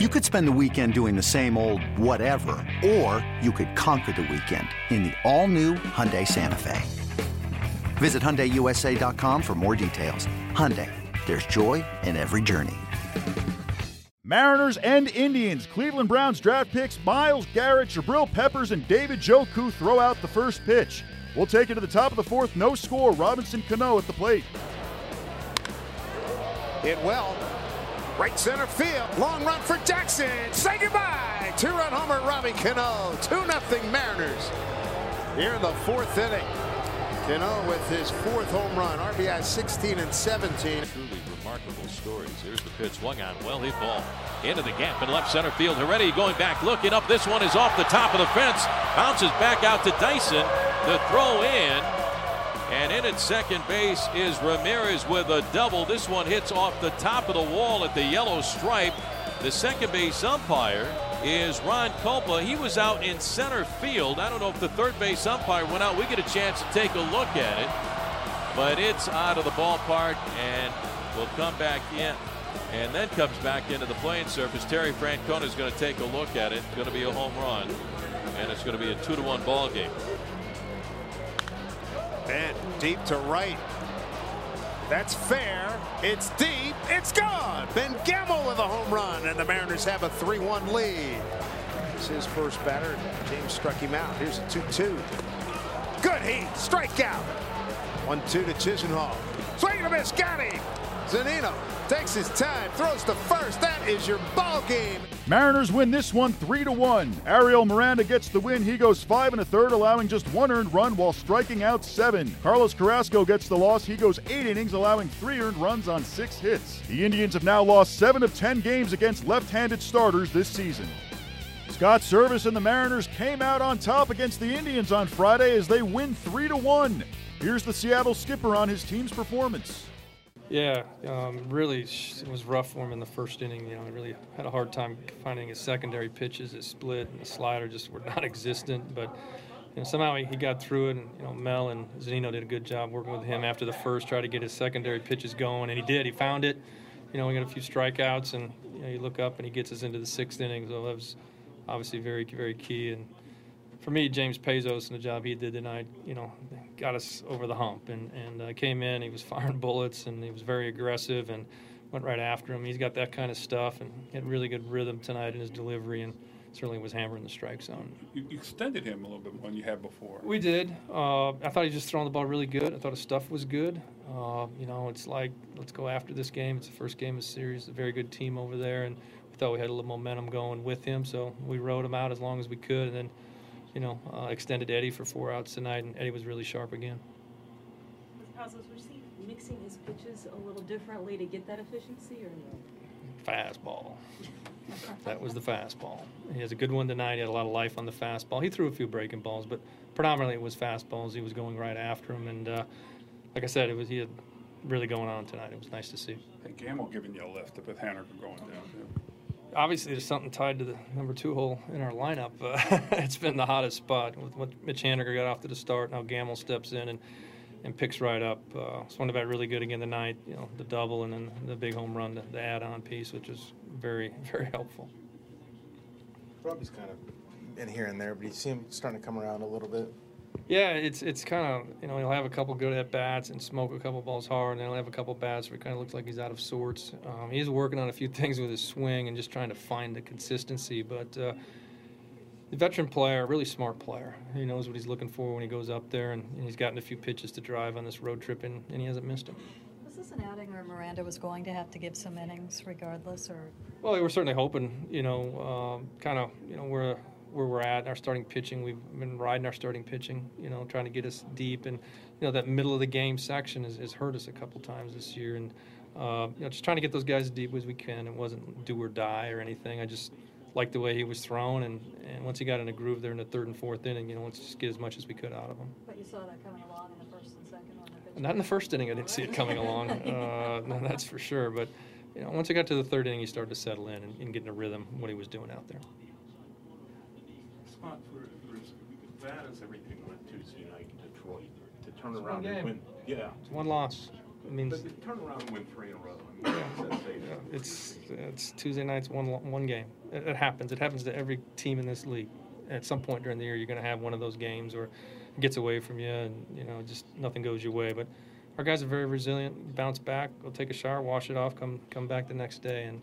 You could spend the weekend doing the same old whatever, or you could conquer the weekend in the all-new Hyundai Santa Fe. Visit HyundaiUSA.com for more details. Hyundai, there's joy in every journey. Mariners and Indians. Cleveland Browns draft picks Myles Garrett, Jabrill Peppers, and David Njoku throw out the first pitch. We'll take it to the top of the fourth. No score. Robinson Cano at the plate. Hit well. Right center field. Long run for Jackson. Say goodbye. Two-run homer, Robbie Cano. 2-0 Mariners. Here in the fourth inning. Cano with his fourth home run. RBI 16 and 17. Truly remarkable stories. Here's the pitch swung on. Well hit ball. Into the gap in left center field. Heredia going back, looking up. This one is off the top of the fence. Bounces back out to Dyson. The throw in. And in at second base is Ramirez with a double. This one hits off the top of the wall at the yellow stripe. The second base umpire is Ron Kulpa. He was out in center field. I don't know if the third base umpire went out. We get a chance to take a look at it. But it's out of the ballpark and will come back in and then comes back into the playing surface. Terry Francona is going to take a look at it. It's going to be a home run. And it's going to be a two to one ball game. And deep to right. That's fair. It's deep. It's gone. Ben Gamel with a home run, and the Mariners have a 3-1 lead. It's his first batter. James struck him out. Here's a 2-2. Good heat. Strikeout. 1-2 to Chisenhall. Swing and a miss. Got him. Zunino takes his time, throws to first. That is your ball game. Mariners win this one 3 to 1. Ariel Miranda gets the win. He goes 5 and a third, allowing just one earned run while striking out 7. Carlos Carrasco gets the loss. He goes 8 innings, allowing 3 earned runs on 6 hits. The Indians have now lost 7 of 10 games against left-handed starters this season. Scott Servais and the Mariners came out on top against the Indians on Friday as they win 3 to 1. Here's the Seattle skipper on his team's performance. Yeah, um, really, it was rough for him in the first inning. You know, he really had a hard time finding his secondary pitches. His split and the slider just were non-existent. But you know, somehow he, he got through it. And you know, Mel and Zunino did a good job working with him after the first, try to get his secondary pitches going, and he did. He found it. You know, we got a few strikeouts, and you know, you look up and he gets us into the sixth inning. So that was obviously very, very key. And for me, James Pazos and the job he did tonight, you know, got us over the hump. And and uh, came in, he was firing bullets, and he was very aggressive, and went right after him. He's got that kind of stuff, and he had really good rhythm tonight in his delivery, and certainly was hammering the strike zone. You extended him a little bit more than you had before. We did. Uh, I thought he was just throwing the ball really good. I thought his stuff was good. Uh, you know, it's like let's go after this game. It's the first game of the series. A very good team over there, and we thought we had a little momentum going with him, so we rode him out as long as we could, and then you know, uh, extended Eddie for four outs tonight, and Eddie was really sharp again. Was he mixing his pitches a little differently to get that efficiency, or no? Fastball. that was the fastball. He has a good one tonight. He had a lot of life on the fastball. He threw a few breaking balls, but predominantly it was fastballs. He was going right after him, and uh, like I said, it was he had really going on tonight. It was nice to see. Hey, Gamel giving you a lift with Haniger going down too obviously there's something tied to the number two hole in our lineup. Uh, it's been the hottest spot with what Mitch Haniger got off to the start. Now Gamel steps in and, and picks right up. Uh, swung about really good again tonight. You know the double and then the big home run, the, the add-on piece, which is very very helpful. Robbie's kind of in here and there, but he seems starting to come around a little bit. Yeah, it's it's kind of you know he'll have a couple good at bats and smoke a couple balls hard, and then he'll have a couple bats where it kind of looks like he's out of sorts. Um, he's working on a few things with his swing and just trying to find the consistency. But uh, the veteran player, really smart player, he knows what he's looking for when he goes up there, and, and he's gotten a few pitches to drive on this road trip, and, and he hasn't missed them. Was this an outing where Miranda was going to have to give some innings regardless, or? Well, we were certainly hoping, you know, um, kind of, you know, we're where we're at, our starting pitching. We've been riding our starting pitching, you know, trying to get us deep. And, you know, that middle of the game section has, has hurt us a couple times this year. And, uh, you know, just trying to get those guys as deep as we can. It wasn't do or die or anything. I just liked the way he was thrown. And, and once he got in a groove there in the third and fourth inning, you know, let's just get as much as we could out of him. But you saw that coming along in the first and second one. Not in the first inning, I didn't see it coming along. Uh, no, that's for sure. But, you know, once I got to the third inning, he started to settle in and, and get in a rhythm, what he was doing out there spot for, for as bad as everything went Tuesday night in Detroit to turn around and win. Yeah. It's one loss. It means But turn around and win three in a row. I mean, that's safe. yeah, it's it's Tuesday nights one one game. It, it happens. It happens to every team in this league. At some point during the year, you're going to have one of those games or it gets away from you, and you know just nothing goes your way. But our guys are very resilient. Bounce back, go take a shower, wash it off, come come back the next day, and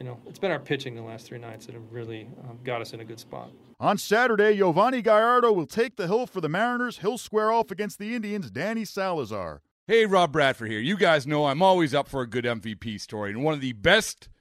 you know it's been our pitching the last three nights that have really um, got us in a good spot. On Saturday, Yovani Gallardo will take the hill for the Mariners. He'll square off against the Indians' Danny Salazar. Hey, Rob Bradford here. You guys know I'm always up for a good MVP story, and one of the best